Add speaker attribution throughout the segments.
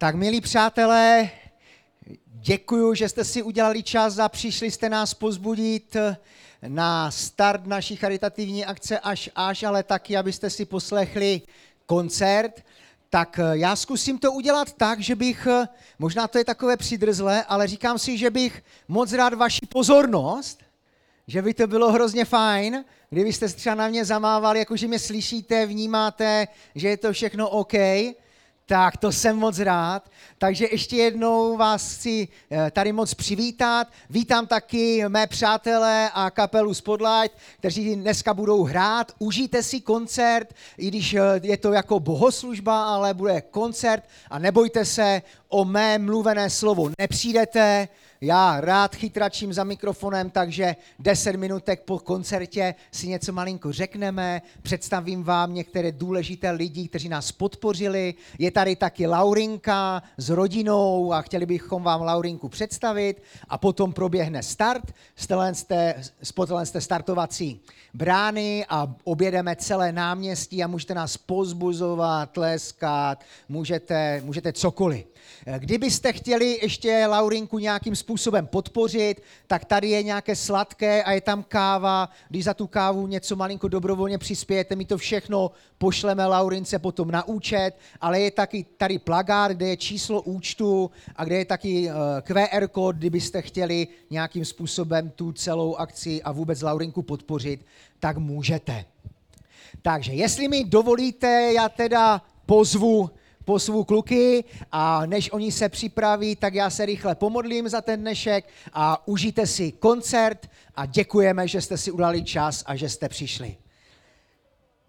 Speaker 1: Tak milí přátelé, děkuji, že jste si udělali čas a přišli jste nás pozbudit na start naší charitativní akce až až, ale taky, abyste si poslechli koncert. Tak já zkusím to udělat tak, že bych, možná to je takové přidrzlé, ale říkám si, že bych moc rád vaši pozornost, že by to bylo hrozně fajn, kdybyste třeba na mě zamávali, jakože mě slyšíte, vnímáte, že je to všechno OK, tak to jsem moc rád. Takže ještě jednou vás chci eh, tady moc přivítat. Vítám taky mé přátelé a kapelu Spotlight, kteří dneska budou hrát. Užijte si koncert, i když eh, je to jako bohoslužba, ale bude koncert a nebojte se, o mé mluvené slovo nepřijdete, já rád chytračím za mikrofonem, takže 10 minutek po koncertě si něco malinko řekneme, představím vám některé důležité lidi, kteří nás podpořili. Je tady taky Laurinka s rodinou a chtěli bychom vám Laurinku představit a potom proběhne start z té startovací brány a objedeme celé náměstí a můžete nás pozbuzovat, tleskat, můžete, můžete cokoliv. Kdybyste chtěli ještě Laurinku nějakým způsobem podpořit, tak tady je nějaké sladké a je tam káva. Když za tu kávu něco malinko dobrovolně přispějete, my to všechno pošleme Laurince potom na účet, ale je taky tady plagát, kde je číslo účtu a kde je taky eh, QR kód, kdybyste chtěli nějakým způsobem tu celou akci a vůbec Laurinku podpořit, tak můžete. Takže jestli mi dovolíte, já teda pozvu pozvu kluky a než oni se připraví, tak já se rychle pomodlím za ten dnešek a užijte si koncert a děkujeme, že jste si udali čas a že jste přišli.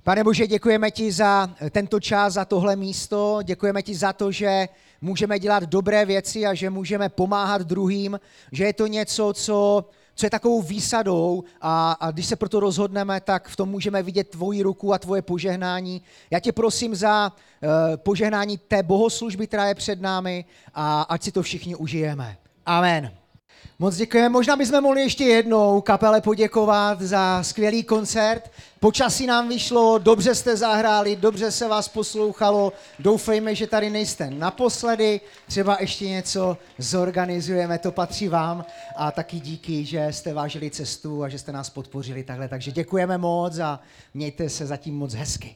Speaker 1: Pane Bože, děkujeme ti za tento čas, za tohle místo, děkujeme ti za to, že můžeme dělat dobré věci a že můžeme pomáhat druhým, že je to něco, co co je takovou výsadou a, a když se proto rozhodneme, tak v tom můžeme vidět tvoji ruku a tvoje požehnání. Já tě prosím za uh, požehnání té bohoslužby, která je před námi a ať si to všichni užijeme. Amen. Moc děkujeme. Možná bychom mohli ještě jednou kapele poděkovat za skvělý koncert. Počasí nám vyšlo, dobře jste zahráli, dobře se vás poslouchalo. Doufejme, že tady nejste naposledy. Třeba ještě něco zorganizujeme, to patří vám. A taky díky, že jste vážili cestu a že jste nás podpořili takhle. Takže děkujeme moc a mějte se zatím moc hezky.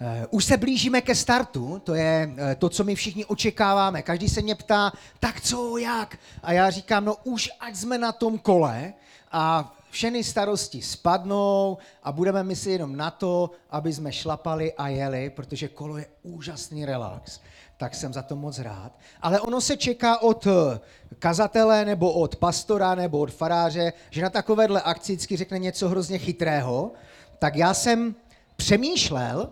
Speaker 1: Eh, už se blížíme ke startu, to je eh, to, co my všichni očekáváme. Každý se mě ptá, tak co, jak? A já říkám, no už ať jsme na tom kole a všechny starosti spadnou a budeme myslet jenom na to, aby jsme šlapali a jeli, protože kolo je úžasný relax. Tak jsem za to moc rád. Ale ono se čeká od eh, kazatele nebo od pastora nebo od faráře, že na takovéhle akci řekne něco hrozně chytrého. Tak já jsem přemýšlel,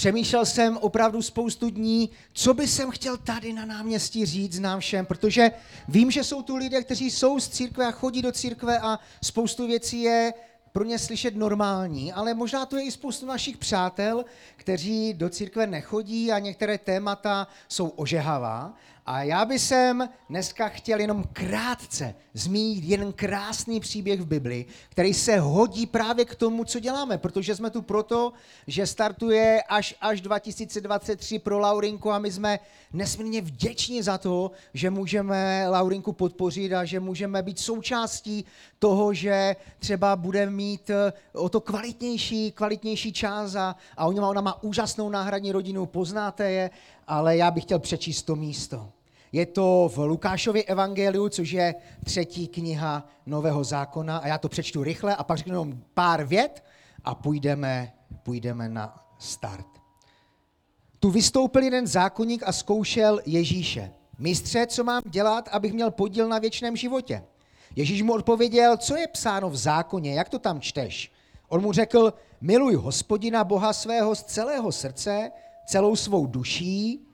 Speaker 1: Přemýšlel jsem opravdu spoustu dní, co by jsem chtěl tady na náměstí říct nám všem, protože vím, že jsou tu lidé, kteří jsou z církve a chodí do církve a spoustu věcí je pro ně slyšet normální, ale možná to je i spoustu našich přátel, kteří do církve nechodí a některé témata jsou ožehavá. A já bych sem dneska chtěl jenom krátce zmínit jeden krásný příběh v Bibli, který se hodí právě k tomu, co děláme, protože jsme tu proto, že startuje až až 2023 pro Laurinku a my jsme nesmírně vděční za to, že můžeme Laurinku podpořit a že můžeme být součástí toho, že třeba bude mít eh, o to kvalitnější, kvalitnější čas a, a ona má, ona má úžasnou náhradní rodinu, poznáte je, ale já bych chtěl přečíst to místo. Je to v Lukášově evangeliu, což je třetí kniha Nového zákona a já to přečtu rychle a pak řeknu jenom pár vět a půjdeme, půjdeme na start. Tu vystoupil jeden zákonník a zkoušel Ježíše. Mistře, co mám dělat, abych měl podíl na věčném životě? Ježíš mu odpověděl, co je psáno v zákoně, jak to tam čteš? On mu řekl, miluj hospodina Boha svého z celého srdce, celou svou duší,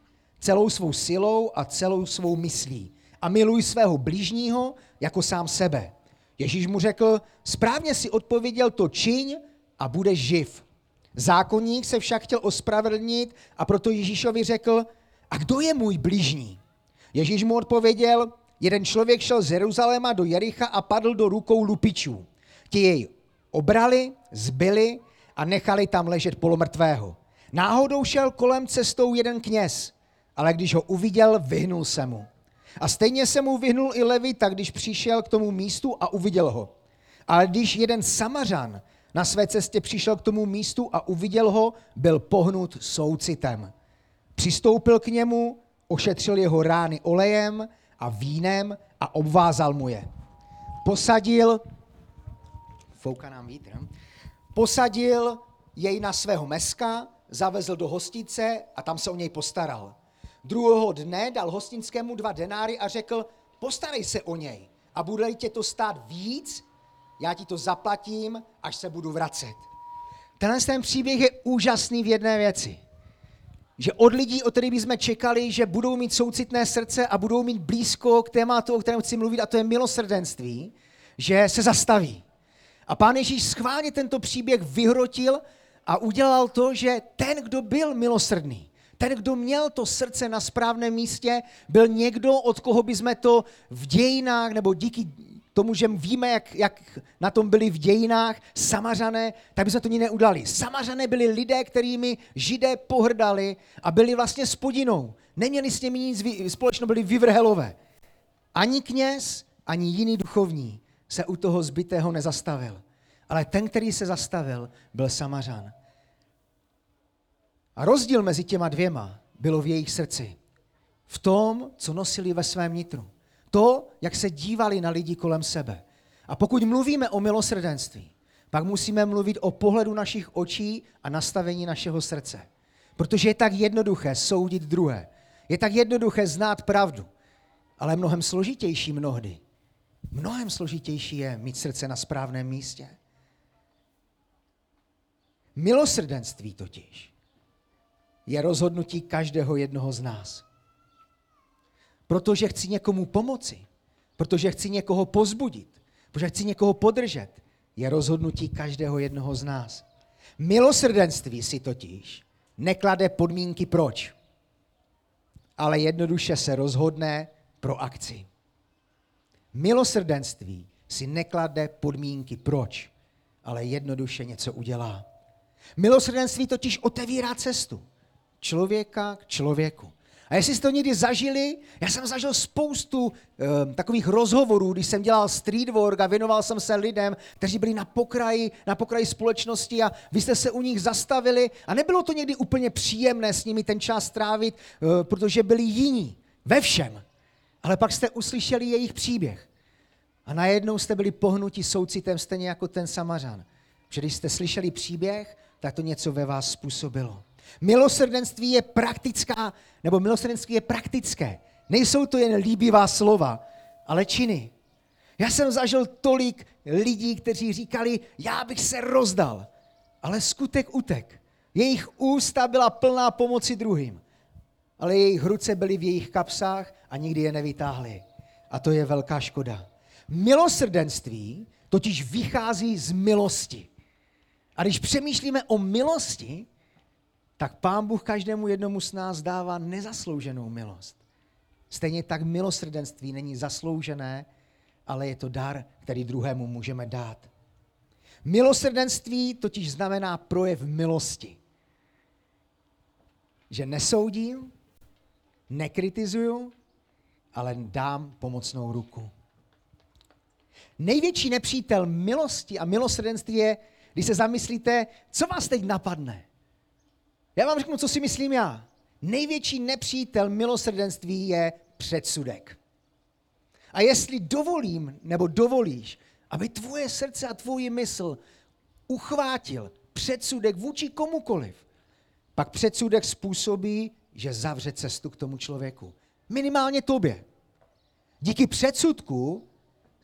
Speaker 1: celou svou silou a celou svou myslí. A miluj svého blížního jako sám sebe. Ježíš mu řekl, správně si odpověděl to čiň a budeš živ. Zákonník se však chtěl ospravedlnit a proto Ježíšovi řekl, a kdo je můj blížní? Ježíš mu odpověděl, jeden člověk šel z Jeruzaléma do Jericha a padl do rukou lupičů. Ti jej obrali, zbyli a nechali tam ležet polomrtvého. Náhodou šel kolem cestou jeden kněz ale když ho uviděl, vyhnul se mu. A stejně se mu vyhnul i Levita, když přišel k tomu místu a uviděl ho. Ale když jeden samařan na své cestě přišel k tomu místu a uviděl ho, byl pohnut soucitem. Přistoupil k němu, ošetřil jeho rány olejem a vínem a obvázal mu je. Posadil, fouká nám vítr, posadil jej na svého meska, zavezl do hostice a tam se o něj postaral. Druhého dne dal hostinskému dva denáry a řekl, postarej se o něj a bude tě to stát víc, já ti to zaplatím, až se budu vracet. Tenhle ten příběh je úžasný v jedné věci. Že od lidí, o kterých bychom čekali, že budou mít soucitné srdce a budou mít blízko k tématu, o kterém chci mluvit, a to je milosrdenství, že se zastaví. A pán Ježíš schválně tento příběh vyhrotil a udělal to, že ten, kdo byl milosrdný, ten, kdo měl to srdce na správném místě, byl někdo, od koho bychom to v dějinách nebo díky tomu, že víme, jak, jak na tom byli v dějinách samařané, tak by se to ní neudali. Samařané byli lidé, kterými židé pohrdali a byli vlastně spodinou. Neměli s nimi nic společného, byli vyvrhelové. Ani kněz, ani jiný duchovní se u toho zbytého nezastavil. Ale ten, který se zastavil, byl samařan. A rozdíl mezi těma dvěma bylo v jejich srdci. V tom, co nosili ve svém nitru to, jak se dívali na lidi kolem sebe. A pokud mluvíme o milosrdenství, pak musíme mluvit o pohledu našich očí a nastavení našeho srdce. Protože je tak jednoduché soudit druhé. Je tak jednoduché znát pravdu. Ale mnohem složitější mnohdy. Mnohem složitější je mít srdce na správném místě. Milosrdenství totiž je rozhodnutí každého jednoho z nás. Protože chci někomu pomoci, protože chci někoho pozbudit, protože chci někoho podržet, je rozhodnutí každého jednoho z nás. Milosrdenství si totiž neklade podmínky proč, ale jednoduše se rozhodne pro akci. Milosrdenství si neklade podmínky proč, ale jednoduše něco udělá. Milosrdenství totiž otevírá cestu člověka k člověku. A jestli jste to někdy zažili, já jsem zažil spoustu um, takových rozhovorů, když jsem dělal street work a věnoval jsem se lidem, kteří byli na pokraji, na pokraji společnosti a vy jste se u nich zastavili a nebylo to někdy úplně příjemné s nimi ten čas trávit, uh, protože byli jiní ve všem. Ale pak jste uslyšeli jejich příběh. A najednou jste byli pohnuti soucitem stejně jako ten samařan. Že když jste slyšeli příběh, tak to něco ve vás způsobilo. Milosrdenství je praktická, nebo milosrdenství je praktické. Nejsou to jen líbivá slova, ale činy. Já jsem zažil tolik lidí, kteří říkali, já bych se rozdal, ale skutek utek. Jejich ústa byla plná pomoci druhým, ale jejich ruce byly v jejich kapsách a nikdy je nevytáhli. A to je velká škoda. Milosrdenství totiž vychází z milosti. A když přemýšlíme o milosti, tak Pán Bůh každému jednomu z nás dává nezaslouženou milost. Stejně tak milosrdenství není zasloužené, ale je to dar, který druhému můžeme dát. Milosrdenství totiž znamená projev milosti. Že nesoudím, nekritizuju, ale dám pomocnou ruku. Největší nepřítel milosti a milosrdenství je, když se zamyslíte, co vás teď napadne. Já vám řeknu, co si myslím já. Největší nepřítel milosrdenství je předsudek. A jestli dovolím, nebo dovolíš, aby tvoje srdce a tvůj mysl uchvátil předsudek vůči komukoliv, pak předsudek způsobí, že zavře cestu k tomu člověku. Minimálně tobě. Díky předsudku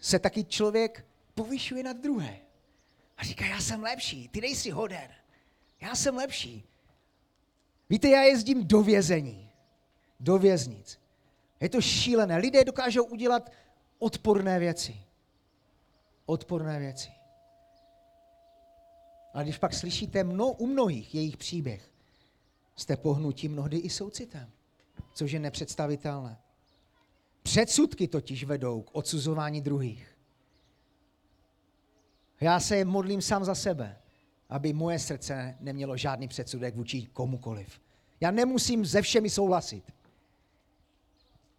Speaker 1: se taky člověk povyšuje nad druhé. A říká, já jsem lepší, ty nejsi hoden. Já jsem lepší. Víte, já jezdím do vězení, do věznic. Je to šílené. Lidé dokážou udělat odporné věci. Odporné věci. Ale když pak slyšíte mno, u mnohých jejich příběh, jste pohnutí mnohdy i soucitem, což je nepředstavitelné. Předsudky totiž vedou k odsuzování druhých. Já se modlím sám za sebe, aby moje srdce nemělo žádný předsudek vůči komukoliv. Já nemusím se všemi souhlasit.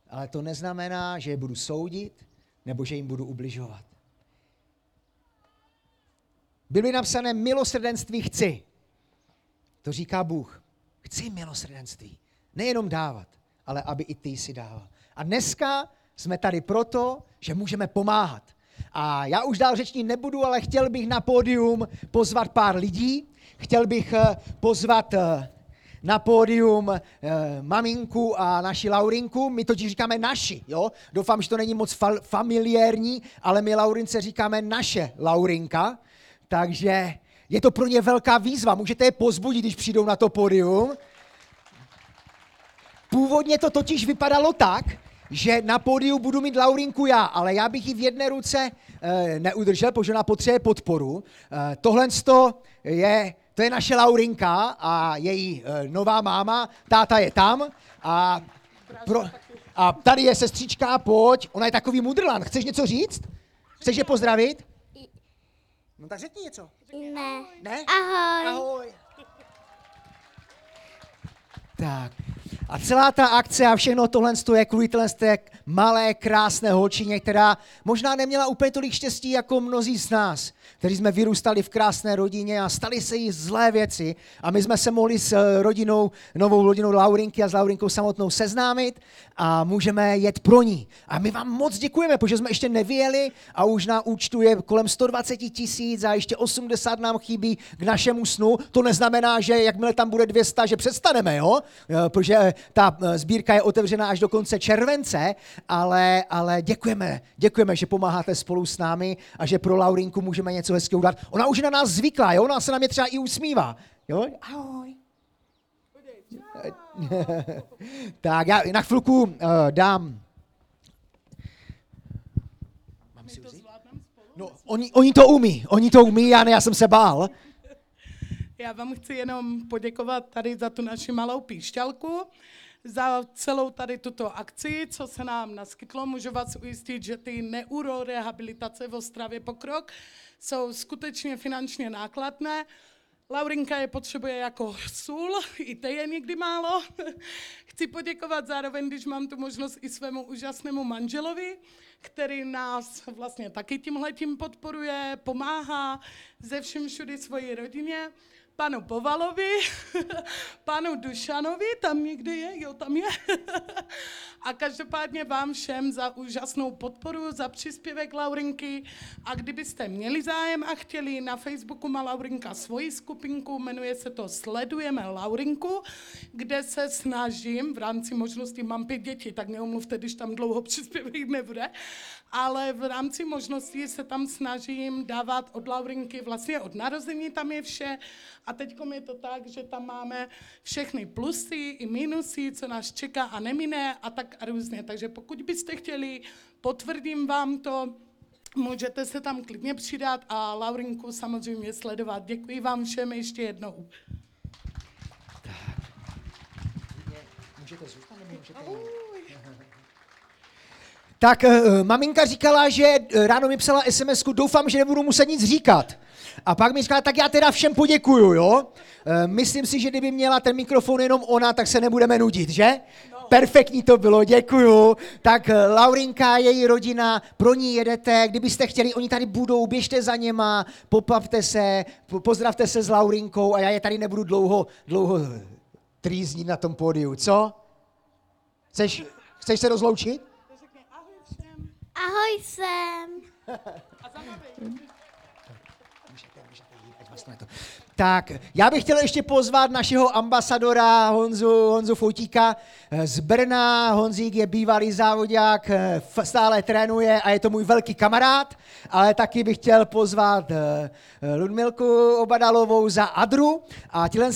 Speaker 1: ale to neznamená, že je budu soudit nebo že jim budu ubližovat. Bylo napsané milosrdenství chci. To říká Bůh. Chci milosrdenství. Nejenom dávat, ale aby i ty si dával. A dneska jsme tady proto, že můžeme pomáhat. A já už dál řečnit nebudu, ale chtěl bych na pódium pozvat pár lidí. Chtěl bych eh, pozvat eh, na pódium e, maminku a naši Laurinku. My totiž říkáme naši, jo? Doufám, že to není moc fa- familiární, ale my Laurince říkáme naše Laurinka. Takže je to pro ně velká výzva. Můžete je pozbudit, když přijdou na to pódium. Původně to totiž vypadalo tak, že na pódiu budu mít Laurinku já, ale já bych ji v jedné ruce e, neudržel, protože ona potřebuje podporu. E, tohle je, to je naše Laurinka a její e, nová máma, táta je tam a, pro, a tady je sestřička, pojď, ona je takový mudrlan. Chceš něco říct? Chceš je pozdravit? No tak řekni něco.
Speaker 2: Ne.
Speaker 1: Ne?
Speaker 2: Ahoj.
Speaker 1: Ahoj. Tak. A celá ta akce a všechno tohle je kvůli té malé, krásné holčině, která možná neměla úplně tolik štěstí jako mnozí z nás, kteří jsme vyrůstali v krásné rodině a stali se jí zlé věci. A my jsme se mohli s eh, rodinou, novou rodinou Laurinky a s Laurinkou samotnou seznámit a můžeme jet pro ní. A my vám moc děkujeme, protože jsme ještě nevěli a už na účtu je kolem 120 tisíc a ještě 80 nám chybí k našemu snu. To neznamená, že jakmile tam bude 200, že přestaneme, jo? Eh, protože ta eh, sbírka je otevřená až do konce července, ale, ale děkujeme, děkujeme, že pomáháte spolu s námi a že pro Laurinku můžeme něco hezkého udělat. Ona už na nás zvyklá, jo? Ona se na mě třeba i usmívá. Jo? Ahoj. tak já na chvilku uh, dám Mám si vzít? No, oni, oni to umí, oni to umí, já ne, já jsem se bál.
Speaker 3: Já vám chci jenom poděkovat tady za tu naši malou píšťalku, za celou tady tuto akci, co se nám naskytlo. Můžu vás ujistit, že ty neurorehabilitace v Ostravě pokrok jsou skutečně finančně nákladné. Laurinka je potřebuje jako sůl, i to je někdy málo. Chci poděkovat zároveň, když mám tu možnost i svému úžasnému manželovi, který nás vlastně taky tímhletím podporuje, pomáhá ze všem všudy svoji rodině panu Povalovi, panu Dušanovi, tam někde je, jo, tam je. a každopádně vám všem za úžasnou podporu, za příspěvek Laurinky. A kdybyste měli zájem a chtěli, na Facebooku má Laurinka svoji skupinku, jmenuje se to Sledujeme Laurinku, kde se snažím, v rámci možnosti mám pět dětí, tak neumluvte, když tam dlouho příspěvek nebude, ale v rámci možností se tam snažím dávat od Laurinky, vlastně od narození tam je vše a teď je to tak, že tam máme všechny plusy i minusy, co nás čeká a nemine a tak a různě. Takže pokud byste chtěli, potvrdím vám to, můžete se tam klidně přidat a Laurinku samozřejmě sledovat. Děkuji vám všem ještě jednou.
Speaker 1: Tak. Můžete zůstat nebo můžete Tak maminka říkala, že eh, ráno mi psala sms doufám, že nebudu muset nic říkat. A pak mi říkala, tak já teda všem poděkuju, jo? Uh, myslím si, že kdyby měla ten mikrofon jenom ona, tak se nebudeme nudit, že? No. Perfektní to bylo, děkuju. Tak Laurinka, její rodina, pro ní jedete, kdybyste chtěli, oni tady budou, běžte za něma, popavte se, pozdravte se s Laurinkou a já je tady nebudu dlouho, dlouho trýznit na tom pódiu, co? Chceš, chceš se rozloučit?
Speaker 2: Ahoj jsem.
Speaker 1: Tak, já bych chtěl ještě pozvat našeho ambasadora Honzu, Honzu Foutíka z Brna. Honzík je bývalý závodák, eh, stále trénuje a je to můj velký kamarád, ale taky bych chtěl pozvat eh, Ludmilku Obadalovou za Adru a tihle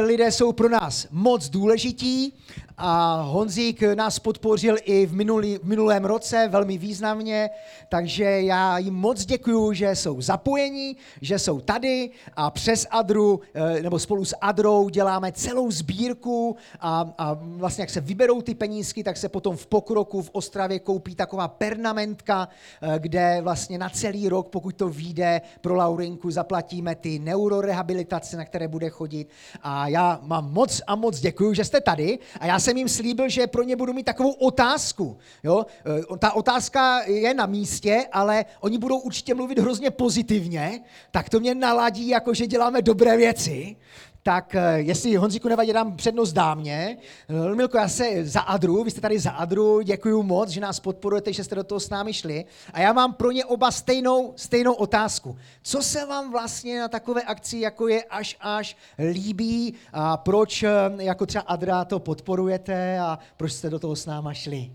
Speaker 1: lidé jsou pro nás moc důležití a Honzík nás podpořil i v, minulý, v minulém roce velmi významně, takže já jim moc děkuju, že jsou zapojení, že jsou tady a přes Adru, eh, nebo spolu s Adrou děláme celou sbírku a, a vlastně jak se vyberou ty penízky, tak se potom v pokroku v Ostravě koupí taková pernamentka, eh, kde vlastně na celý rok, pokud to vyjde, pro Laurinku zaplatíme ty neurorehabilitace, na které bude chodit. A já mám moc a moc děkuji, že jste tady a já jsem jim slíbil, že pro ně budu mít takovou otázku. Jo? Eh, Ta otázka je na místě, ale oni budou určitě mluvit hrozně pozitivně, tak to mě naladí, jako že děláme dobré věci. Tak eh, jestli Honzíku nevadí, dám přednost dámě. Eh, Milko, já se za Adru, vy jste tady za Adru, děkuji moc, že nás podporujete, že jste do toho s námi šli. A já mám pro ně oba stejnou, stejnou otázku. Co se vám vlastně na takové akci, jako je až až, líbí a proč eh, jako třeba Adra to podporujete a proč jste do toho s náma šli?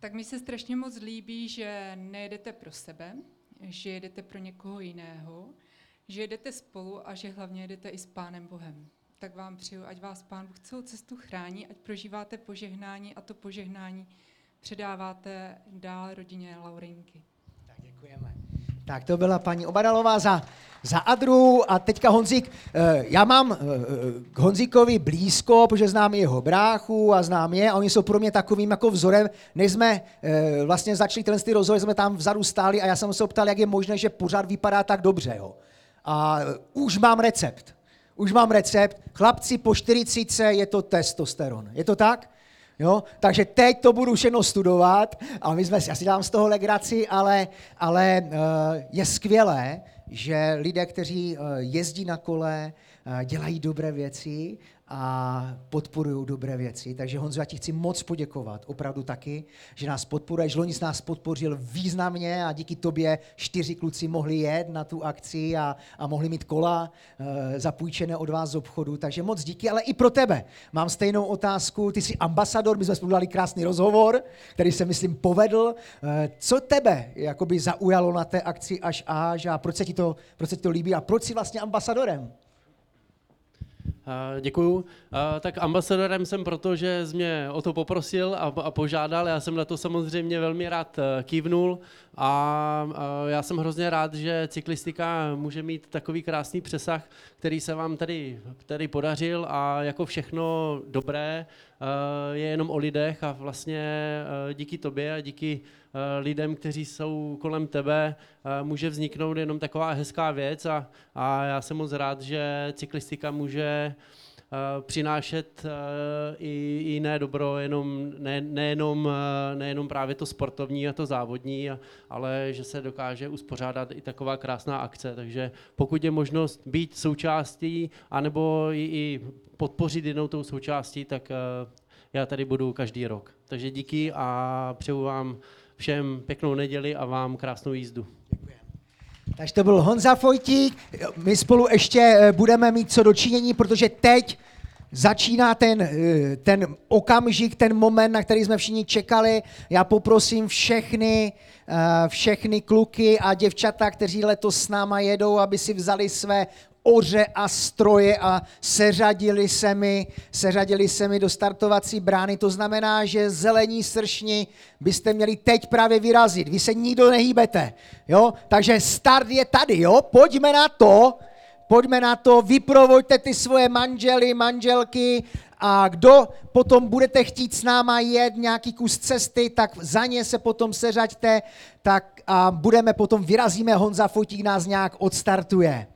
Speaker 2: Tak mi se strašně moc líbí, že nejedete pro sebe, že jedete pro někoho jiného, že jedete spolu a že hlavně jedete i s Pánem Bohem. Tak vám přeju, ať vás Pán Bůh celou cestu chrání, ať prožíváte požehnání a to požehnání předáváte dál rodině Laurinky.
Speaker 1: Tak děkujeme. Tak to byla paní Obadalová za, za Adru a teďka Honzík. eh, Já mám eh, k Honzíkovi blízko, protože znám jeho bráchu a znám je a oni jsou pro mě takovým jako vzorem. Než jsme eh, vlastně začali ten rozhovor, jsme tam vzadu stáli a já jsem se optal, jak je možné, že pořád vypadá tak dobře. Jo. A eh, už mám recept. Už mám recept. Chlapci po 40 je to testosteron. Je to tak? Jo? Takže teď to budu všechno studovat a my jsme si, já si dám z toho legraci, ale, ale uh, je skvělé, že lidé, kteří uh, jezdí na kole, dělají dobré věci a podporují dobré věci. Takže Honzo, já ti chci moc poděkovat, opravdu taky, že nás podporuješ. Loni nás podpořil významně a díky tobě čtyři kluci mohli jet na tu akci a, a mohli mít kola uh, zapůjčené od vás z obchodu. Takže moc díky, ale i pro tebe. Mám stejnou otázku. Ty jsi ambasador, my jsme spolu dali krásný rozhovor, který se, myslím, povedl. Uh, co tebe jakoby zaujalo na té akci až až a proč se ti to, proč se ti to líbí a proč jsi vlastně ambasadorem?
Speaker 4: Eh, Děkuju. Eh, Tak ambasadorem jsem proto, že jsi mě o to poprosil a, a požádal. Já jsem na to samozřejmě velmi rád eh, kývnul a já jsem hrozně rád, že cyklistika může mít takový krásný přesah, který se vám tady, tady podařil a jako všechno dobré eh, je jenom o lidech a vlastně eh, díky tobě a díky eh, lidem, kteří jsou kolem tebe, může vzniknout jenom taková hezká věc a, a já jsem moc rád, že cyklistika může přinášet eh, i jiné dobro, jenom, ne, nejenom, eh, nejenom právě to sportovní a to závodní, ale že se dokáže uspořádat i taková krásná akce. Takže pokud je možnost být součástí, anebo i, i podpořit jednou tou součástí, tak eh, já tady budu každý rok. Takže díky a přeju vám všem pěknou neděli a vám krásnou jízdu.
Speaker 1: Takže to byl Honza Fojtík. My spolu ještě eh, budeme mít co dočinění, protože teď začíná ten, eh, ten okamžik, ten moment, na který jsme všichni čekali. Já poprosím všechny, eh, všechny kluky a děvčata, kteří letos s náma jedou, aby si vzali své oře a stroje a seřadili se mi, seřadili se mi do startovací brány. To znamená, že zelení sršni byste měli teď právě vyrazit. Vy se nikdo nehýbete. Jo? Takže start je tady. Jo? Pojďme na to. Pojďme na to, vyprovoďte ty svoje manžely, manželky a kdo potom budete chtít s náma jet nějaký kus cesty, tak za ně se potom seřaďte tak a budeme potom, vyrazíme, Honza Fotík nás nějak odstartuje.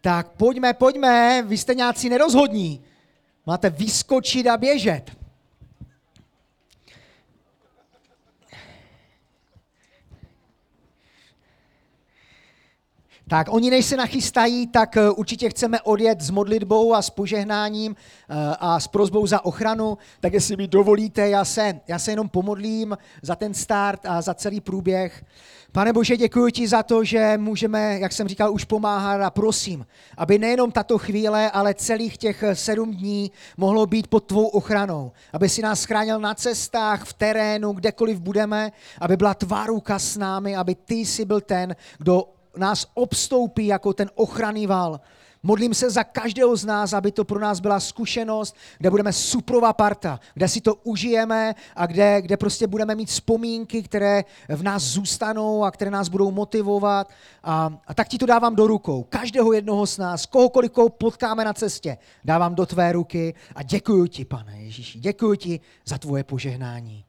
Speaker 1: Tak pojďme, pojďme, vy jste nějací nerozhodní. Máte vyskočit a běžet. Tak oni než se nachystají, tak eh, určitě chceme odjet s modlitbou a s požehnáním eh, a s prozbou za ochranu, tak jestli mi dovolíte, já se, já se jenom pomodlím za ten start a za celý průběh. Pane Bože, děkuji ti za to, že můžeme, jak jsem říkal, už pomáhat a prosím, aby nejenom tato chvíle, ale celých těch eh, sedm dní mohlo být pod tvou ochranou. Aby si nás chránil na cestách, v terénu, kdekoliv budeme, aby byla tvá ruka s námi, aby ty jsi byl ten, kdo nás obstoupí jako ten ochranný val. Modlím se za každého z nás, aby to pro nás byla zkušenost, kde budeme suprová parta, kde si to užijeme a kde, kde prostě budeme mít vzpomínky, které v nás zůstanou a které nás budou motivovat. A, a tak ti to dávám do rukou. Každého jednoho z nás, kohokoliv koho potkáme na cestě, dávám do tvé ruky a děkuji ti, pane Ježíši. Děkuji ti za tvoje požehnání.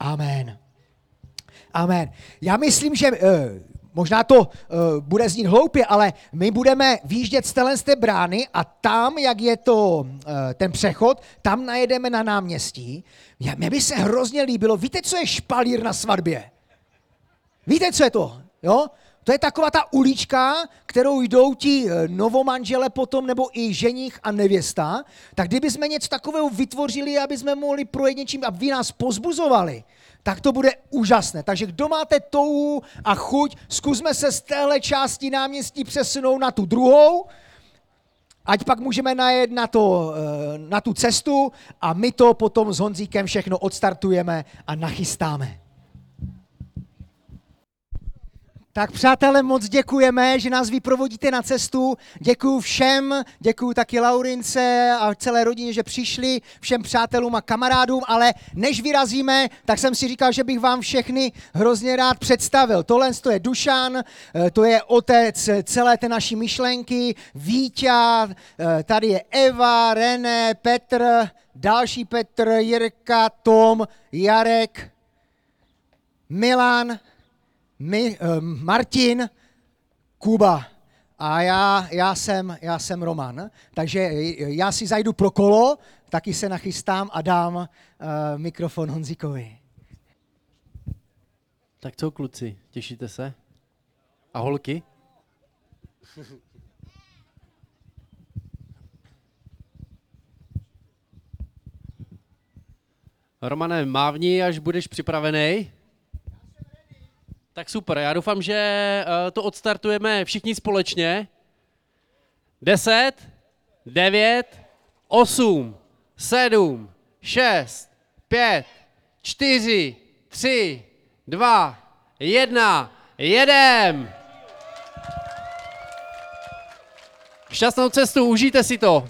Speaker 1: Amen. Amen. Já myslím, že uh, možná to uh, bude znít hloupě, ale my budeme výjíždět z téhle z té brány a tam, jak je to uh, ten přechod, tam najedeme na náměstí. Já, mě by se hrozně líbilo, víte, co je špalír na svatbě? Víte, co je to? Jo? To je taková ta ulička, kterou jdou ti eh, novomanžele potom, nebo i ženich a nevěsta. Tak kdyby jsme něco takového vytvořili, aby jsme mohli projet něčím, aby vy nás pozbuzovali, tak to bude úžasné. Takže kdo máte touhu a chuť, zkusme se z téhle části náměstí přesunout na tu druhou, ať pak můžeme najet na, to, eh, na tu cestu a my to potom s Honzíkem všechno odstartujeme a nachystáme. Tak přátelé, moc děkujeme, že nás vyprovodíte na cestu. Děkuji všem, děkuji taky Laurince a celé rodině, že přišli, všem přátelům a kamarádům, ale než vyrazíme, tak jsem si říkal, že bych vám všechny hrozně rád představil. Tohle to je Dušan, eh, to je otec celé té naší myšlenky, Víťa, eh, tady je Eva, René, Petr, další Petr, Jirka, Tom, Jarek, Milan, my, uh, Martin, Kuba a já, já, jsem, já jsem Roman. Takže já si zajdu pro kolo, taky se nachystám a dám uh, mikrofon Honzíkovi.
Speaker 4: Tak co, kluci, těšíte se? A holky? Romane, mávni, až budeš připravený. Tak super, já doufám, že eh, to odstartujeme všichni společně. 10, 9, 8, 7, 6, 5, 4, 3, 2, 1, jedem! Šťastnou cestu, užijte si to!